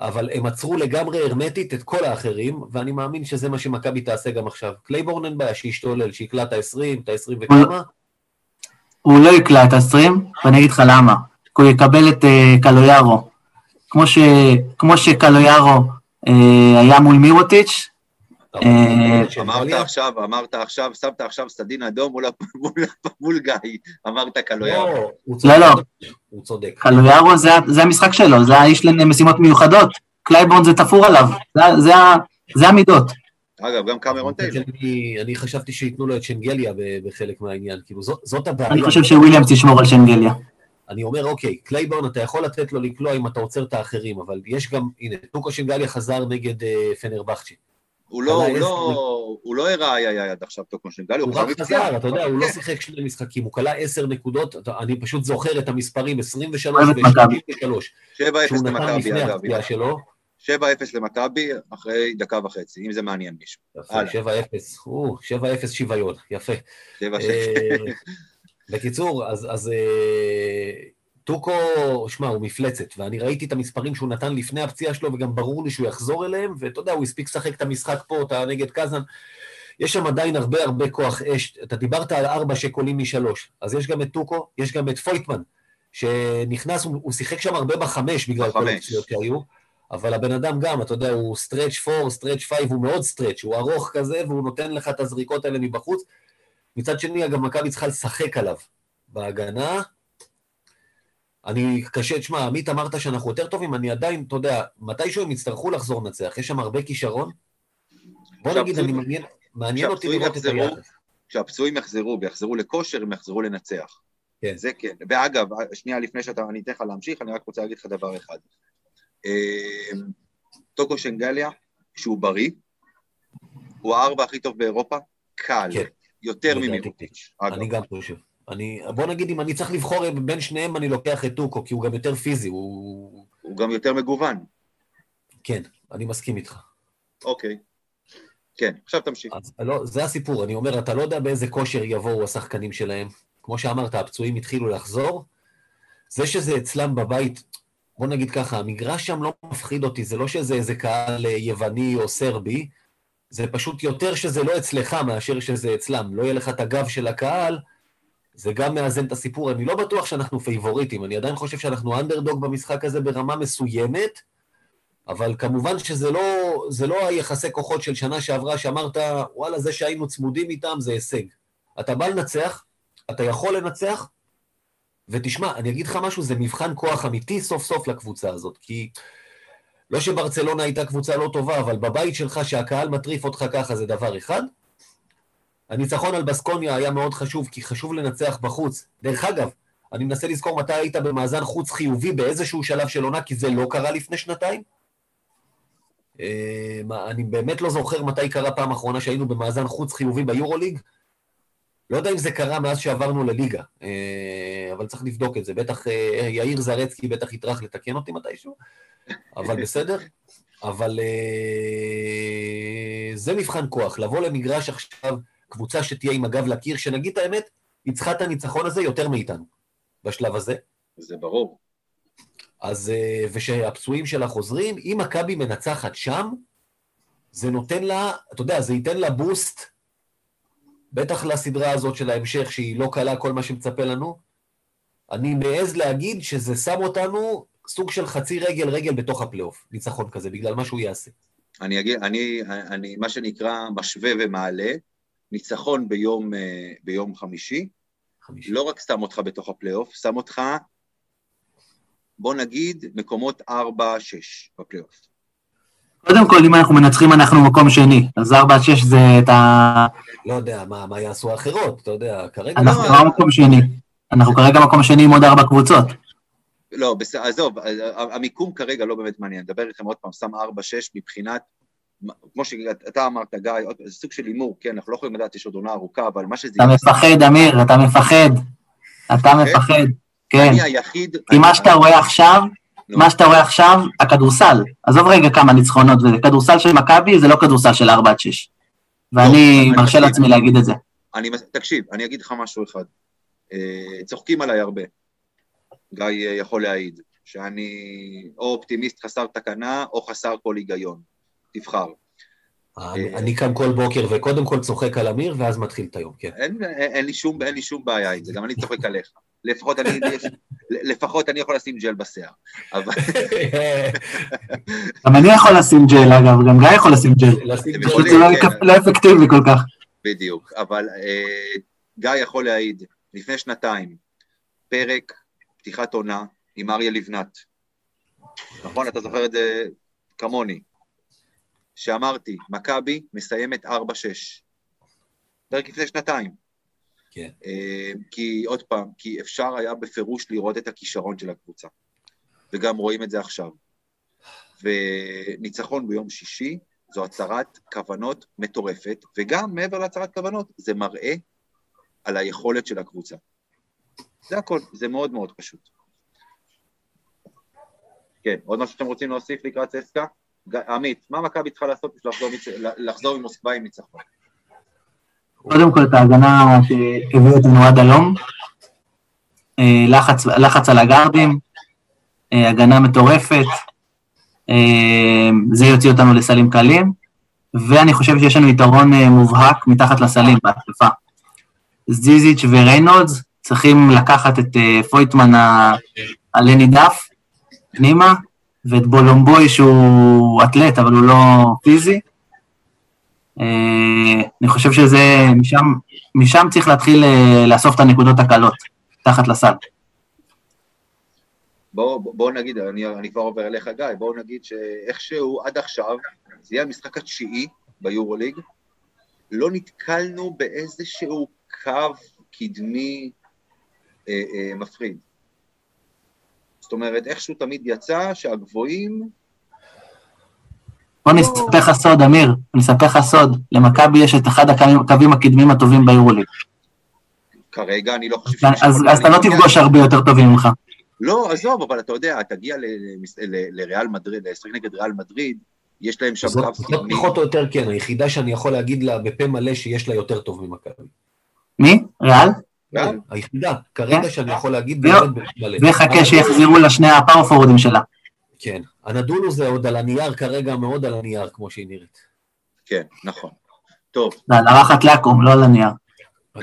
אבל הם עצרו לגמרי הרמטית את כל האחרים, ואני מאמין שזה מה שמכבי תעשה גם עכשיו. קלייבורן אין בעיה, שישתולל, שיקלע את ה-20, את ה-20 וכמה. הוא לא יקלע את ה-20, ואני אגיד לך למה. כי הוא יקבל את uh, קלויארו. כמו, ש, כמו שקלויארו uh, היה מול מירוטיץ', אמרת עכשיו, אמרת עכשיו, שמת עכשיו סדין אדום מול גיא, אמרת קלויארו. לא, לא, הוא צודק. קלויארו זה המשחק שלו, זה האיש למשימות מיוחדות. קלייבורן זה תפור עליו, זה המידות. אגב, גם קמרון טיילר. אני חשבתי שייתנו לו את שנגליה בחלק מהעניין, כאילו זאת הבעיה. אני חושב שוויליאמס ישמור על שנגליה. אני אומר, אוקיי, קלייבורן, אתה יכול לתת לו לקלוע אם אתה עוצר את האחרים, אבל יש גם, הנה, טוקו שנגליה חזר נגד אה, פנרבכצ'י. הוא לא, הוא לא, הוא לא הראה היה עד עכשיו טוקו שנגליה, הוא רק חזר, אתה יודע, הוא לא שיחק שני משחקים, הוא קלע עשר נקודות, אני פשוט זוכר את המספרים, 23 ו-33. 7-0 למכבי, אגב. 7-0 למכבי אחרי דקה וחצי, אם זה מעניין מישהו. יפה, 7-0, 7-0 שוויון, יפה. 7-0. אה, בקיצור, אז אה, טוקו, שמע, הוא מפלצת, ואני ראיתי את המספרים שהוא נתן לפני הפציעה שלו, וגם ברור לי שהוא יחזור אליהם, ואתה יודע, הוא הספיק לשחק את המשחק פה, אתה נגד קזאן. יש שם עדיין הרבה הרבה כוח אש. אתה דיברת על ארבע שקולים משלוש, אז יש גם את טוקו, יש גם את פויטמן, שנכנס, הוא, הוא שיחק שם הרבה בחמש בגלל כל הפציעות שהיו, אבל הבן אדם גם, אתה יודע, הוא stretch four, stretch five, הוא מאוד stretch, הוא ארוך כזה, והוא נותן לך את הזריקות האלה מבחוץ. מצד שני, אגב, מכבי צריכה לשחק עליו בהגנה, אני קשה, תשמע, עמית אמרת שאנחנו יותר טובים, אני עדיין, אתה יודע, מתישהו הם יצטרכו לחזור לנצח, יש שם הרבה כישרון. בוא נגיד, אני מעניין, מעניין אותי לראות את היחס. כשהפצועים יחזרו ויחזרו לכושר, הם יחזרו לנצח. כן. זה כן. ואגב, שנייה לפני שאתה, אני אתן לך להמשיך, אני רק רוצה להגיד לך דבר אחד. אמ, טוקו שנגליה, שהוא בריא, הוא הארבע הכי טוב באירופה, קל, כן. יותר ממירוטיץ'. אני גם חושב. אני, בוא נגיד, אם אני צריך לבחור בין שניהם, אני לוקח את טוקו, כי הוא גם יותר פיזי, הוא... הוא גם יותר מגוון. כן, אני מסכים איתך. אוקיי. כן, עכשיו תמשיך. אז לא, זה הסיפור, אני אומר, אתה לא יודע באיזה כושר יבואו השחקנים שלהם. כמו שאמרת, הפצועים התחילו לחזור. זה שזה אצלם בבית, בוא נגיד ככה, המגרש שם לא מפחיד אותי, זה לא שזה איזה קהל יווני או סרבי, זה פשוט יותר שזה לא אצלך מאשר שזה אצלם. לא יהיה לך את הגב של הקהל, זה גם מאזן את הסיפור. אני לא בטוח שאנחנו פייבוריטים, אני עדיין חושב שאנחנו אנדרדוג במשחק הזה ברמה מסוימת, אבל כמובן שזה לא, לא היחסי כוחות של שנה שעברה, שאמרת, וואלה, זה שהיינו צמודים איתם זה הישג. אתה בא לנצח, אתה יכול לנצח, ותשמע, אני אגיד לך משהו, זה מבחן כוח אמיתי סוף סוף לקבוצה הזאת, כי לא שברצלונה הייתה קבוצה לא טובה, אבל בבית שלך שהקהל מטריף אותך ככה זה דבר אחד. הניצחון על בסקוניה היה מאוד חשוב, כי חשוב לנצח בחוץ. דרך אגב, אני מנסה לזכור מתי היית במאזן חוץ חיובי באיזשהו שלב של עונה, כי זה לא קרה לפני שנתיים. אה, אני באמת לא זוכר מתי קרה פעם אחרונה שהיינו במאזן חוץ חיובי ביורוליג. לא יודע אם זה קרה מאז שעברנו לליגה, אה, אבל צריך לבדוק את זה. בטח אה, יאיר זרצקי בטח יטרח לתקן אותי מתישהו, אבל בסדר. אבל זה מבחן כוח, לבוא למגרש עכשיו, קבוצה שתהיה עם הגב לקיר, שנגיד את האמת, צריכה את הניצחון הזה יותר מאיתנו בשלב הזה. זה ברור. אז, אה, ושהפצועים שלה חוזרים, אם מכבי מנצחת שם, זה נותן לה, אתה יודע, זה ייתן לה בוסט, בטח לסדרה הזאת של ההמשך, שהיא לא קלה כל מה שמצפה לנו. אני מעז להגיד שזה שם אותנו סוג של חצי רגל רגל בתוך הפלייאוף, ניצחון כזה, בגלל מה שהוא יעשה. אני אגיד, אני, אני, מה שנקרא, משווה ומעלה, ניצחון ביום, אה, ביום חמישי, חמישי, לא רק שם אותך בתוך הפלייאוף, שם אותך בוא נגיד, מקומות 4-6 בפלייאוף. קודם כל, אם אנחנו מנצחים, אנחנו מקום שני. אז 4-6 זה את ה... לא יודע, מה, מה יעשו האחרות, אתה יודע, כרגע... אנחנו לא מקום שני. אנחנו כרגע מקום שני עם עוד ארבע קבוצות. לא, בסדר, עזוב, המיקום כרגע לא באמת מעניין. נדבר איתכם עוד פעם, שם 4-6 מבחינת, כמו שאתה אמרת, גיא, זה סוג של הימור, כן, אנחנו לא יכולים לדעת, יש עוד עונה ארוכה, אבל מה שזה... אתה מפחד, אמיר, אתה מפחד. אתה מפחד. כן. אני היחיד... כי מה שאתה רואה עכשיו, לא. מה שאתה רואה עכשיו, הכדורסל, עזוב רגע כמה ניצחונות כדורסל של מכבי זה לא כדורסל של 4 עד 6. ואני לא, מרשה לעצמי להגיד את זה. אני, תקשיב, אני אגיד לך משהו אחד. אה, צוחקים עליי הרבה. גיא אה, יכול להעיד, שאני או אופטימיסט חסר תקנה, או חסר כל היגיון. תבחר. אני קם כל בוקר וקודם כל צוחק על אמיר, ואז מתחיל את היום, כן. אין, אין, אין, לי שום, אין לי שום בעיה עם זה, גם אני צוחק עליך. לפחות אני, לפחות אני יכול לשים ג'ל בשיער. גם אני יכול לשים ג'ל, אגב, גם גיא יכול לשים ג'ל. פשוט זה לא, כן. לא אפקטיבי כל כך. בדיוק, אבל אה, גיא יכול להעיד, לפני שנתיים, פרק פתיחת עונה עם אריה לבנת. נכון, אתה זוכר את זה כמוני. שאמרתי, מכבי מסיימת 4-6. פרק לפני שנתיים. כן. אה, כי עוד פעם, כי אפשר היה בפירוש לראות את הכישרון של הקבוצה, וגם רואים את זה עכשיו. וניצחון ביום שישי זו הצהרת כוונות מטורפת, וגם מעבר להצהרת כוונות, זה מראה על היכולת של הקבוצה. זה הכל, זה מאוד מאוד פשוט. כן, עוד משהו שאתם רוצים להוסיף לקראת צסקה? עמית, מה מכבי צריכה לעשות בשביל לחזור, ממוסקבה עם ניצחון? קודם כל את ההגנה שהביאו אותנו עד היום, אה, לחץ, לחץ על הגארדים, אה, הגנה מטורפת, אה, זה יוציא אותנו לסלים קלים, ואני חושב שיש לנו יתרון מובהק מתחת לסלים בהתקפה. זיזיץ' וריינולדס צריכים לקחת את פויטמן הלני דף פנימה, ואת בולומבוי שהוא אתלט אבל הוא לא פיזי, אה, אני חושב שזה, משם, משם צריך להתחיל אה, לאסוף את הנקודות הקלות, תחת לסל. בואו בוא נגיד, אני, אני כבר עובר אליך גיא, בואו נגיד שאיכשהו עד עכשיו, זה יהיה המשחק התשיעי ביורוליג, לא נתקלנו באיזשהו קו קדמי אה, אה, מפחיד. זאת אומרת, איכשהו תמיד יצא שהגבוהים בוא נספר לך סוד, אמיר, אני אספר לך סוד. למכבי יש את אחד הקווים הקדמיים הטובים ביורוליג. כרגע אני לא חושב ש... אז אתה לא תפגוש הרבה יותר טובים ממך. לא, עזוב, אבל אתה יודע, תגיע לריאל מדריד, לשחק נגד ריאל מדריד, יש להם שם קו קדמי. פחות או יותר כן, היחידה שאני יכול להגיד לה בפה מלא שיש לה יותר טוב ממכבי. מי? ריאל? ריאל. היחידה, כרגע שאני יכול להגיד באמת בפה מלא. וחכה שיחזירו לשני הפאור שלה. כן. הנדונו זה עוד על הנייר כרגע, מאוד על הנייר, כמו שהיא נראית. כן, נכון. טוב. זה על הרחת לעקום, לא על הנייר.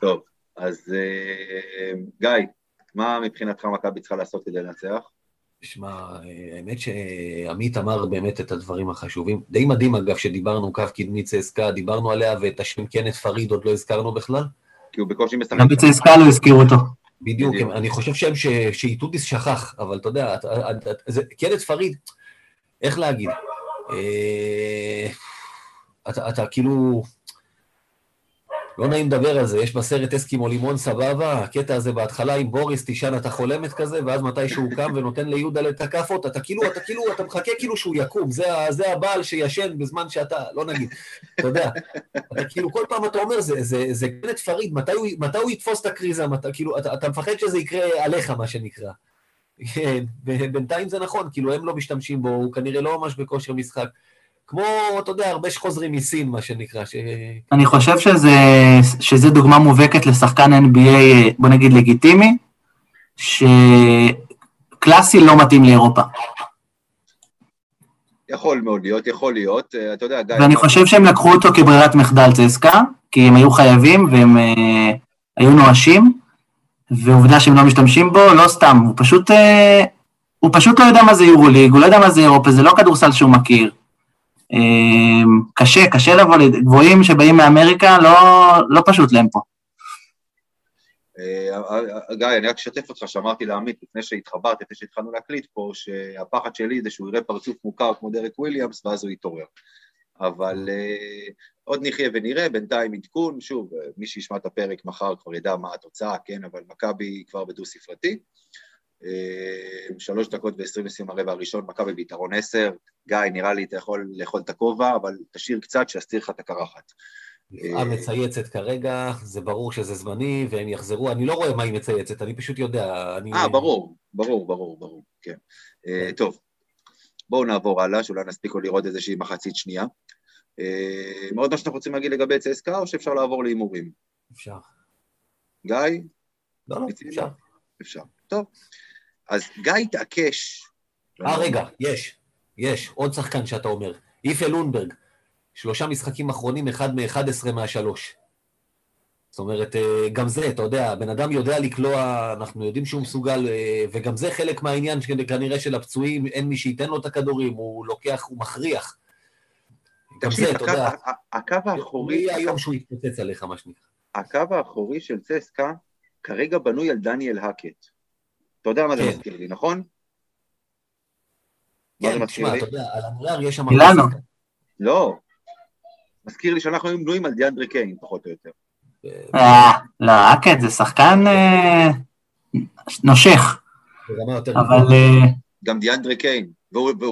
טוב, אז אה, גיא, מה מבחינתך מכבי צריכה לעשות כדי לנצח? תשמע, האמת שעמית אמר באמת את הדברים החשובים. די מדהים, אגב, שדיברנו קו קדמי צסקה, דיברנו עליה, ואת השם קנט פריד עוד לא הזכרנו בכלל. כי הוא בקושי משחק. גם בצסקה לא הזכירו אותו. בדיוק, אני חושב שהם שאיתודיס שכח, אבל אתה יודע, קנט פריד, איך להגיד? אה, אתה כאילו... לא נעים לדבר על זה, יש בסרט אסקימו לימון סבבה, הקטע הזה בהתחלה עם בוריס, תישן אתה חולמת כזה, ואז מתי שהוא קם ונותן ליהודה את הכאפות, אתה כאילו, אתה כאילו, אתה מחכה כאילו שהוא יקום, זה, זה הבעל שישן בזמן שאתה, לא נגיד, אתה יודע, אתה כאילו, כל פעם אתה אומר, זה, זה, זה גנט פריד, מתי הוא, מתי הוא יתפוס את הקריזה, מת, כאילו, אתה, אתה מפחד שזה יקרה עליך, מה שנקרא. כן, בינתיים זה נכון, כאילו, הם לא משתמשים בו, הוא כנראה לא ממש בכושר משחק. כמו, אתה יודע, הרבה שחוזרים מסין, מה שנקרא. ש... אני חושב שזה, שזה דוגמה מובהקת לשחקן NBA, בוא נגיד לגיטימי, שקלאסי לא מתאים לאירופה. יכול מאוד להיות, יכול להיות, אה, אתה יודע, גיא... ואני חושב שהם לקחו אותו כברירת מחדל צסקה, כי הם היו חייבים והם uh, היו נואשים, ועובדה שהם לא משתמשים בו, לא סתם, הוא פשוט, uh, הוא פשוט לא יודע מה זה יורוליג, הוא לא יודע מה זה אירופה, זה לא כדורסל שהוא מכיר. אמ, קשה, קשה לבוא לגבוהים שבאים מאמריקה, לא, לא פשוט להם פה. אה, אה, גיא, אני רק אשתף אותך שאמרתי לעמית לפני שהתחברת, לפני שהתחלנו להקליט פה, שהפחד שלי זה שהוא יראה פרצוף מוכר כמו דרק וויליאמס ואז הוא יתעורר. אבל uh, עוד נחיה ונראה, בינתיים עדכון, שוב, מי שישמע את הפרק מחר כבר ידע מה התוצאה, כן, אבל מכבי כבר בדו-ספרתי. אה, שלוש דקות ועשרים לסיום הרבע הראשון, מכבי ביתרון עשר. גיא, נראה לי אתה יכול לאכול את הכובע, אבל תשאיר קצת שיסתיר לך את הקרחת. יפעה מצייצת כרגע, זה ברור שזה זמני, והם יחזרו, אני לא רואה מה היא מצייצת, אני פשוט יודע. אה, ברור, ברור, ברור, ברור, כן. אה, כן. טוב, בואו נעבור הלאה, שאולי נספיק לו לראות איזושהי מחצית שנייה. מאוד מה שאתם רוצים להגיד לגבי צסקה, או שאפשר לעבור להימורים? אפשר. גיא? לא, לא, אפשר. אפשר. טוב. אז גיא התעקש. אה, רגע, יש, יש, עוד שחקן שאתה אומר. איפה לונברג, שלושה משחקים אחרונים, אחד מ-11 מהשלוש. זאת אומרת, אה, גם זה, אתה יודע, הבן אדם יודע לקלוע, אנחנו יודעים שהוא מסוגל, אה, וגם זה חלק מהעניין כנראה של הפצועים, אין מי שייתן לו את הכדורים, הוא לוקח, הוא מכריח. גם זה, אתה יודע. הקו האחורי... מי היום שהוא יתפוצץ עליך, מה שנקרא. הקו האחורי של צסקה כרגע בנוי על דניאל האקט. אתה יודע מה זה כן. מזכיר לי, נכון? כן, תשמע, אתה יודע, על הנייר יש שם... אילנו. לא. מזכיר לי שאנחנו היינו בנויים על דיאנדרי קיין, פחות או יותר. אה, לא, אקד זה שחקן אה, נושך. אבל... אה, גם דיאנדרי קיין,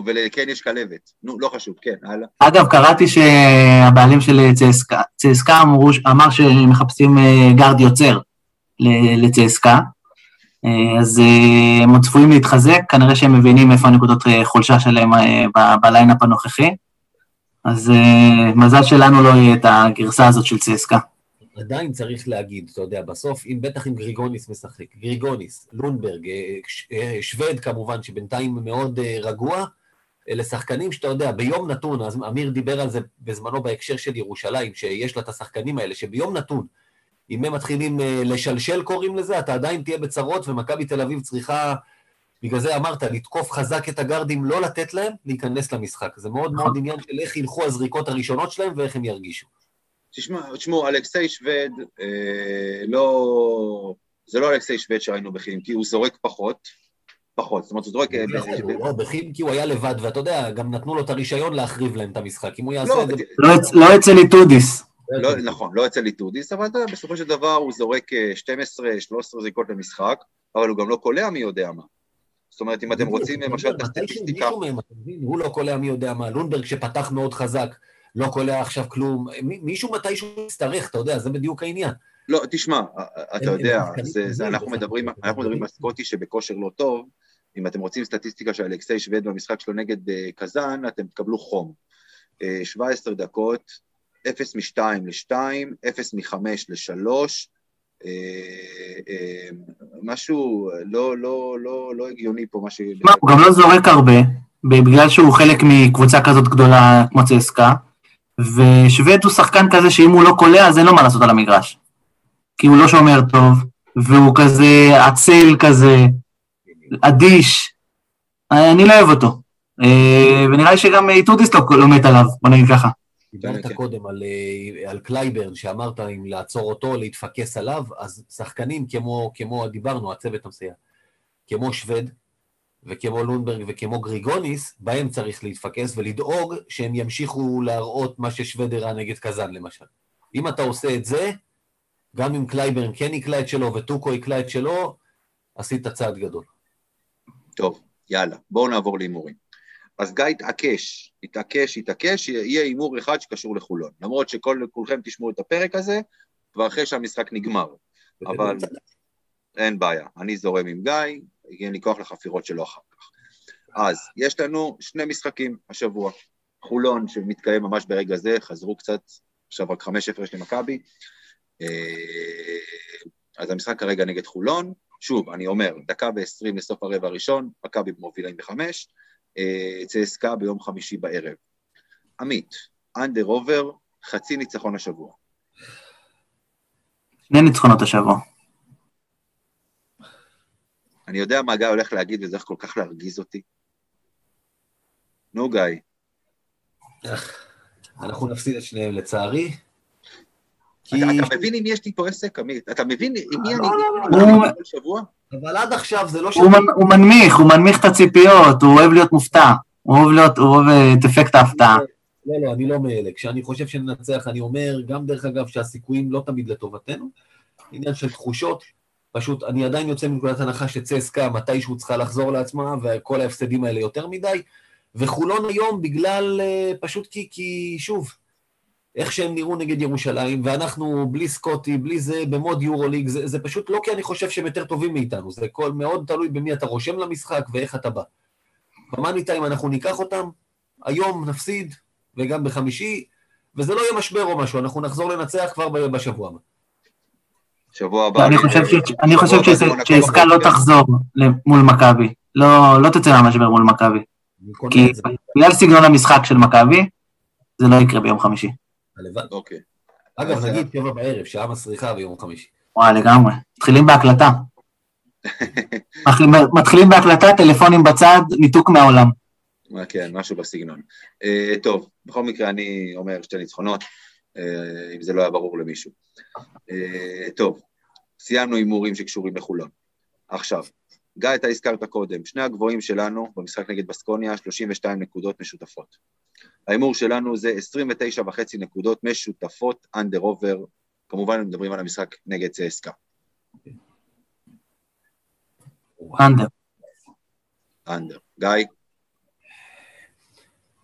ולקיין יש כלבת. נו, לא חשוב, כן, הלאה. אגב, קראתי שהבעלים של צסקה אמר שמחפשים גארד יוצר לצסקה. אה, אז אה, הם עוד צפויים להתחזק, כנראה שהם מבינים איפה הנקודות אה, חולשה שלהם ב lineup הנוכחי. אז מזל שלנו לא יהיה את הגרסה הזאת של צסקה. עדיין צריך להגיד, אתה יודע, בסוף, אם בטח אם גריגוניס משחק, גריגוניס, לונברג, שווד כמובן, שבינתיים מאוד רגוע, אלה שחקנים שאתה יודע, ביום נתון, אז אמיר דיבר על זה בזמנו בהקשר של ירושלים, שיש לה את השחקנים האלה, שביום נתון, אם הם מתחילים אה, לשלשל, קוראים לזה, אתה עדיין תהיה בצרות, ומכבי תל אביב צריכה, בגלל זה אמרת, לתקוף חזק את הגרדים, לא לתת להם להיכנס למשחק. זה מאוד מאוד עניין של איך ילכו הזריקות הראשונות שלהם ואיך הם ירגישו. תשמעו, אלכסי שווד, אה, לא... זה לא אלכסי שווד שראינו כי הוא זורק פחות, פחות, זאת אומרת, הוא זורק... אה, לא, כי הוא היה לבד, ואתה יודע, גם נתנו לו את הרישיון להחריב להם את המשחק, אם הוא יעשה לא, את זה... לא אצל איטודיס. לא, נכון, לא אצל איטודיס, אבל אתה יודע, בסופו של דבר הוא זורק 12-13 אה, זריקות למשחק, אבל הוא גם לא קולע מי יודע מה. זאת אומרת, אם אתם רוצים למשל את הסטטיסטיקה... הוא לא קולע מי יודע מה, לונברג שפתח מאוד חזק, לא קולע עכשיו כלום, מישהו מתישהו יצטרך, אתה יודע, זה בדיוק העניין. לא, תשמע, אתה יודע, אנחנו מדברים על סקוטי שבכושר לא טוב, אם אתם רוצים סטטיסטיקה של אלכסי שווד במשחק שלו נגד אה, קזאן, אתם תקבלו חום. 17 אה, דקות, 0 מ-2 ל-2, 0 מ-5 ל-3, משהו לא, לא, לא, לא הגיוני פה, מה ש... הוא גם לא זורק הרבה, בגלל שהוא חלק מקבוצה כזאת גדולה כמו צסקה, ושוויד הוא שחקן כזה שאם הוא לא קולע אז אין לו מה לעשות על המגרש. כי הוא לא שומר טוב, והוא כזה עצל כזה, אדיש. אני לא אוהב אותו. אה, ונראה לי שגם איטודיס לא מת עליו, בוא נגיד ככה. דיברת כן. קודם על, אה, על קלייברן, שאמרת אם לעצור אותו, להתפקס עליו, אז שחקנים כמו, כמו דיברנו, הצוות המסייע, כמו שווד וכמו לונברג וכמו גריגוניס, בהם צריך להתפקס ולדאוג שהם ימשיכו להראות מה ששווד הראה נגד קזאן למשל. אם אתה עושה את זה, גם אם קלייברן כן יקלע את שלו וטוקו יקלע את שלו, עשית צעד גדול. טוב, יאללה, בואו נעבור להימורים. אז גיא התעקש, התעקש, התעקש, יהיה הימור אחד שקשור לחולון. למרות שכולכם תשמעו את הפרק הזה, כבר אחרי שהמשחק נגמר. אבל אין בעיה, אני זורם עם גיא, יהיה לי כוח לחפירות שלו אחר כך. אז יש לנו שני משחקים השבוע. חולון, שמתקיים ממש ברגע זה, חזרו קצת, עכשיו רק חמש הפרש למכבי. אה, אז המשחק כרגע נגד חולון. שוב, אני אומר, דקה ועשרים לסוף הרבע הראשון, מכבי מובילה עם בחמש. אה, צסקה ביום חמישי בערב. עמית, אנדר עובר, חצי ניצחון השבוע. שני ניצחונות השבוע. אני יודע מה גיא הולך להגיד וזה הולך כל כך להרגיז אותי. נו, גיא. אנחנו נפסיד את שניהם לצערי. אתה מבין עם מי יש לי פה עסק, עמית? אתה מבין עם מי אני לא, כל שבוע? אבל עד עכשיו זה לא ש... הוא מנמיך, הוא מנמיך את הציפיות, הוא אוהב להיות מופתע. הוא אוהב להיות, הוא אוהב את אפקט ההפתעה. לא, לא, אני לא מאלה. כשאני חושב שננצח, אני אומר, גם דרך אגב, שהסיכויים לא תמיד לטובתנו, עניין של תחושות. פשוט, אני עדיין יוצא מנקודת הנחה שצסקה מתישהו צריכה לחזור לעצמה, וכל ההפסדים האלה יותר מדי. וחולון היום בגלל, אה, פשוט כי, כי שוב, איך שהם נראו נגד ירושלים, ואנחנו בלי סקוטי, בלי זה, במוד יורוליג, זה, זה פשוט לא כי אני חושב שהם יותר טובים מאיתנו, זה כל, מאוד תלוי במי אתה רושם למשחק ואיך אתה בא. במאני טיים אנחנו ניקח אותם, היום נפסיד, וגם בחמישי, וזה לא יהיה משבר או משהו, אנחנו נחזור לנצח כבר בשבוע הבא. שבוע הבא. אני חושב שעסקה לא תחזור מול מכבי, לא, לא תצא מהמשבר מול מכבי. כי בגלל סגנון המשחק של מכבי, זה לא יקרה ביום חמישי. הלוואי. אוקיי. אגב, נגיד שבע בערב, שעה מסריחה ביום חמישי. וואי, לגמרי. מתחילים בהקלטה. מתחילים בהקלטה, טלפונים בצד, ניתוק מהעולם. כן, משהו בסגנון. אה, טוב, בכל מקרה אני אומר שתי ניצחונות, אה, אם זה לא היה ברור למישהו. אה, טוב, סיימנו הימורים שקשורים לחולון. עכשיו, גיא, אתה הזכרת קודם, שני הגבוהים שלנו במשחק נגד בסקוניה, 32 נקודות משותפות. ההימור שלנו זה 29 וחצי נקודות משותפות, אנדר עובר, כמובן מדברים על המשחק נגד צסקה. אנדר. אנדר. גיא?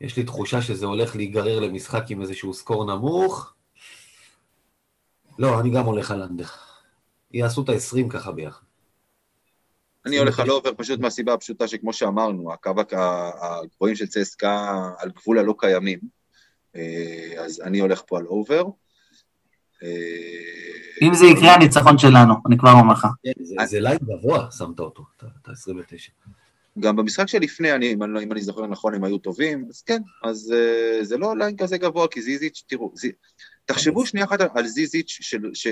יש לי תחושה שזה הולך להיגרר למשחק עם איזשהו סקור נמוך. לא, אני גם הולך על under. יעשו את ה-20 ככה ביחד. אני הולך על over פשוט מהסיבה הפשוטה שכמו שאמרנו, הקו הגבוהים של צסקה על גבול הלא קיימים, אה, אז אני הולך פה על over. אה, אם זה יקרה, הניצחון שלנו, אני כבר אומר לך. כן, זה line גבוה, שמת אותו, את ה-29. גם במשחק שלפני, אני, לא- אם אני זוכר נכון, הם היו טובים, אז כן, אז uh, זה לא line כזה גבוה, כי זיזיץ', תראו, זי, תחשבו שנייה אחת על זיזיץ'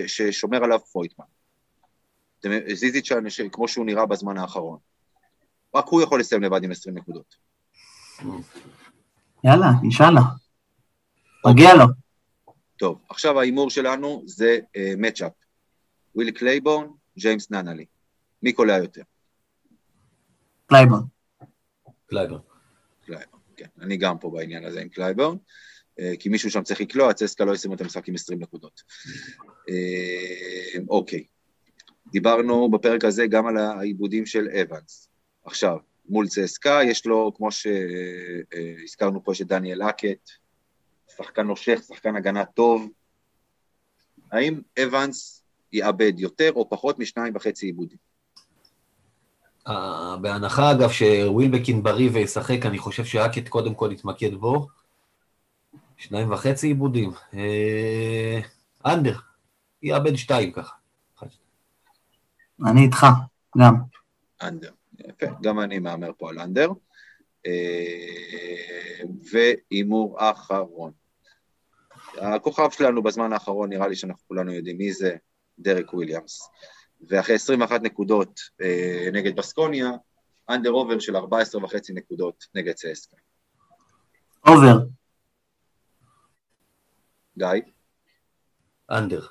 ששומר עליו פויטמן. זיזיץ' כמו שהוא נראה בזמן האחרון. רק הוא יכול לסיים לבד עם 20 נקודות. יאללה, אינשאללה. מגיע לו. טוב, עכשיו ההימור שלנו זה matchup. וויל קלייבורן, ג'יימס ננלי. מי קולע יותר? קלייבורן. קלייבורן. קלייבורן, כן. אני גם פה בעניין הזה עם קלייבורן. אה, כי מישהו שם צריך לקלוע, צסקה לא יסיימו את המשחק עם 20 נקודות. אה, אוקיי, דיברנו בפרק הזה גם על האיבודים של אבנס. עכשיו, מול צסקה יש לו, כמו שהזכרנו פה, את דניאל הקט, שחקן נושך, שחקן הגנה טוב. האם אבנס יאבד יותר או פחות משניים וחצי איבודים? Uh, בהנחה, אגב, שווילבקין בריא וישחק, אני חושב שאקט קודם כל יתמקד בו. שניים וחצי עיבודים. אה, אנדר, יאבד שתיים ככה. אני איתך, גם. אנדר, יפה, גם אני מהמר פה על אנדר. והימור אחרון. הכוכב שלנו בזמן האחרון, נראה לי שאנחנו כולנו יודעים מי זה, דרק וויליאמס. ואחרי 21 נקודות אה, נגד בסקוניה, under over של 14 וחצי נקודות נגד צסקה. over. גיא? under.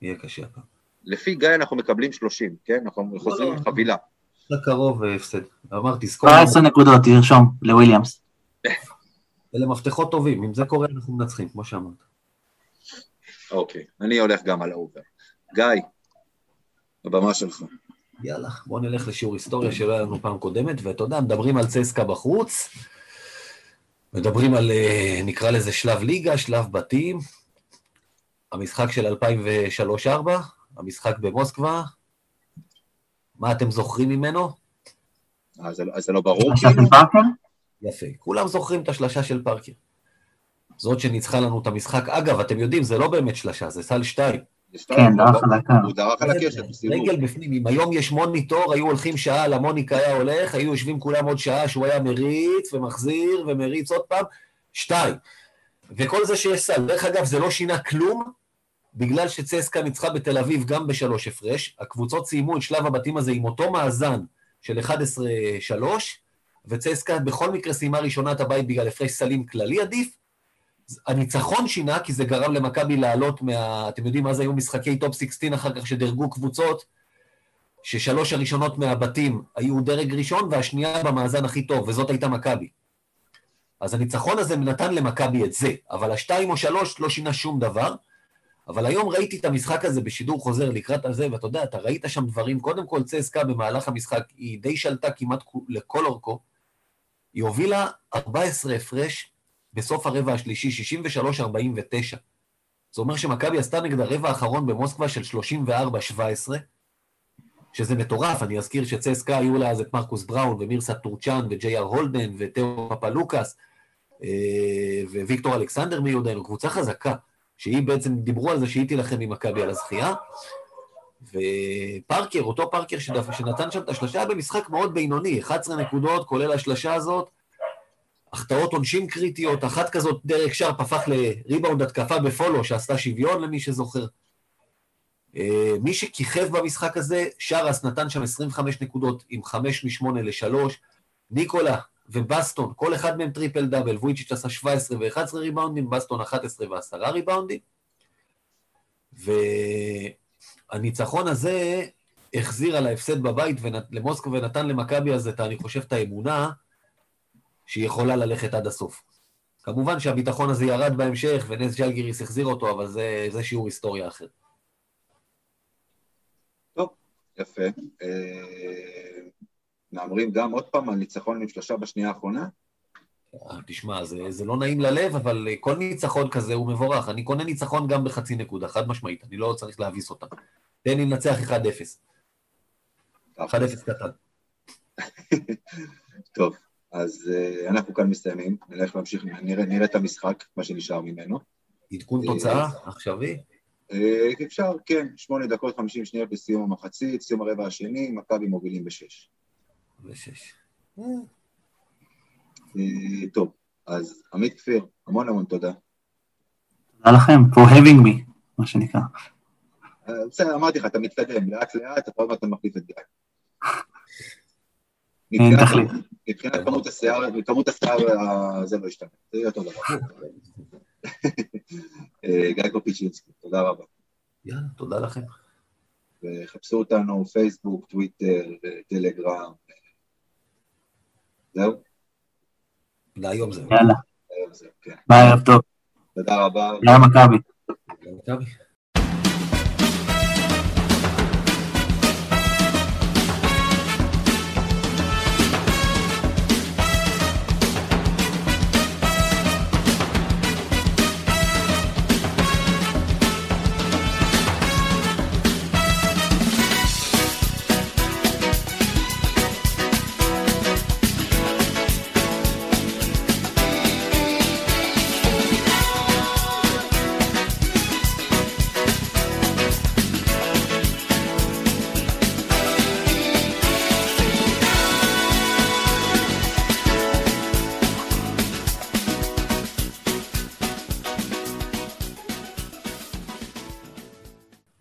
יהיה קשה הפעם. לפי גיא אנחנו מקבלים 30, כן? אנחנו חוזרים עם חבילה. לקרוב הפסד. אמרתי, score... 14 נקודות, תרשום, לוויליאמס. אלה מפתחות טובים, אם זה קורה אנחנו מנצחים, כמו שאמרת. אוקיי, אני הולך גם על האובר. גיא, הבמה שלך. יאללה, בוא נלך לשיעור היסטוריה שלא היה לנו פעם קודמת, ואתה יודע, מדברים על צסקה בחוץ, מדברים על, אה, נקרא לזה שלב ליגה, שלב בתים, המשחק של 2003-2004, המשחק במוסקבה, מה אתם זוכרים ממנו? אז זה לא ברור? יפה. כולם זוכרים את השלשה של פארקר. זאת שניצחה לנו את המשחק. אגב, אתם יודעים, זה לא באמת שלשה, זה סל שתיים. כן, דרך על הקו. הוא דרך על הקשת, בסיבוב. רגל בפנים, אם היום יש מוניטור, היו הולכים שעה, למוניק היה הולך, היו יושבים כולם עוד שעה שהוא היה מריץ ומחזיר ומריץ עוד פעם, שתיים. וכל זה שיש סל. דרך אגב, זה לא שינה כלום, בגלל שצסקה ניצחה בתל אביב גם בשלוש הפרש. הקבוצות סיימו את שלב הבתים הזה עם אותו מאזן של 11-3, וצסקה בכל מקרה סיימה ראשונה את הבית בגלל הפרש סלים כללי עדיף. הניצחון שינה, כי זה גרם למכבי לעלות מה... אתם יודעים זה היו משחקי טופ 16 אחר כך שדרגו קבוצות, ששלוש הראשונות מהבתים היו דרג ראשון והשנייה במאזן הכי טוב, וזאת הייתה מכבי. אז הניצחון הזה נתן למכבי את זה, אבל השתיים או שלוש לא שינה שום דבר. אבל היום ראיתי את המשחק הזה בשידור חוזר לקראת הזה, ואתה יודע, אתה ראית שם דברים, קודם כל צסקה במהלך המשחק, היא די שלטה כמעט לכל אורכו, היא הובילה 14 הפרש בסוף הרבע השלישי, 63-49. זה אומר שמכבי עשתה נגד הרבע האחרון במוסקבה של 34-17, שזה מטורף, אני אזכיר שצסקה היו לה אז את מרקוס בראון ומירסד טורקצ'אן וג'יי אר הולדן ותאו פפאלוקאס אה, וויקטור אלכסנדר מיודענו, קבוצה חזקה, שהיא בעצם, דיברו על זה שהיא תילחם עם מכבי על הזכייה, ופארקר, אותו פארקר שדף, שנתן שם את השלושה, היה במשחק מאוד בינוני, 11 נקודות, כולל השלושה הזאת, החטאות עונשים קריטיות, אחת כזאת, דרק שארפ הפך לריבאונד התקפה בפולו, שעשתה שוויון למי שזוכר. אה, מי שכיכב במשחק הזה, שאראס נתן שם 25 נקודות עם 5 מ-8 ל-3, ניקולה ובסטון, כל אחד מהם טריפל דאבל, וויצ'יץ' עשה 17 ו-11 ריבאונדים, בסטון 11 ו-10 ריבאונדים. והניצחון הזה החזיר על ההפסד בבית למוסקו ונתן למכבי הזה, אני חושב, את האמונה שהיא יכולה ללכת עד הסוף. כמובן שהביטחון הזה ירד בהמשך, ונס ג'לגיריס החזיר אותו, אבל זה, זה שיעור היסטוריה אחר. טוב, יפה. אה, מהמרים גם עוד פעם על ניצחון עם שלושה בשנייה האחרונה? אה, תשמע, זה, זה לא נעים ללב, אבל כל ניצחון כזה הוא מבורך. אני קונה ניצחון גם בחצי נקודה, חד משמעית, אני לא צריך להביס אותה. תן לי לנצח 1-0. 1-0 קטן. טוב, אז uh, אנחנו כאן מסיימים, נלך להמשיך, נראה, נראה את המשחק, מה שנשאר ממנו. עדכון תוצאה עכשווי? אפשר, כן, שמונה דקות חמישים שניות בסיום המחצית, סיום הרבע השני, מכבי מובילים בשש. Uh, טוב, אז עמית כפיר, המון המון תודה. תודה לכם, for having me, מה שנקרא. בסדר, אמרתי לך, אתה מתקדם, לאט לאט, אתה עוד מעט מחליף את גיא. אין תכלית. מבחינת כמות השיער, כמות השיער זה לא ישתנה, זה יהיה אותו דבר. אה, גיא קופיצ'ינסקי, תודה רבה. יאללה, תודה לכם. וחפשו אותנו, פייסבוק, טוויטר, טלגרם. זהו? להיום זהו. יאללה. כן. ביי, ערב טוב. תודה רבה. יאללה מכבי. מכבי.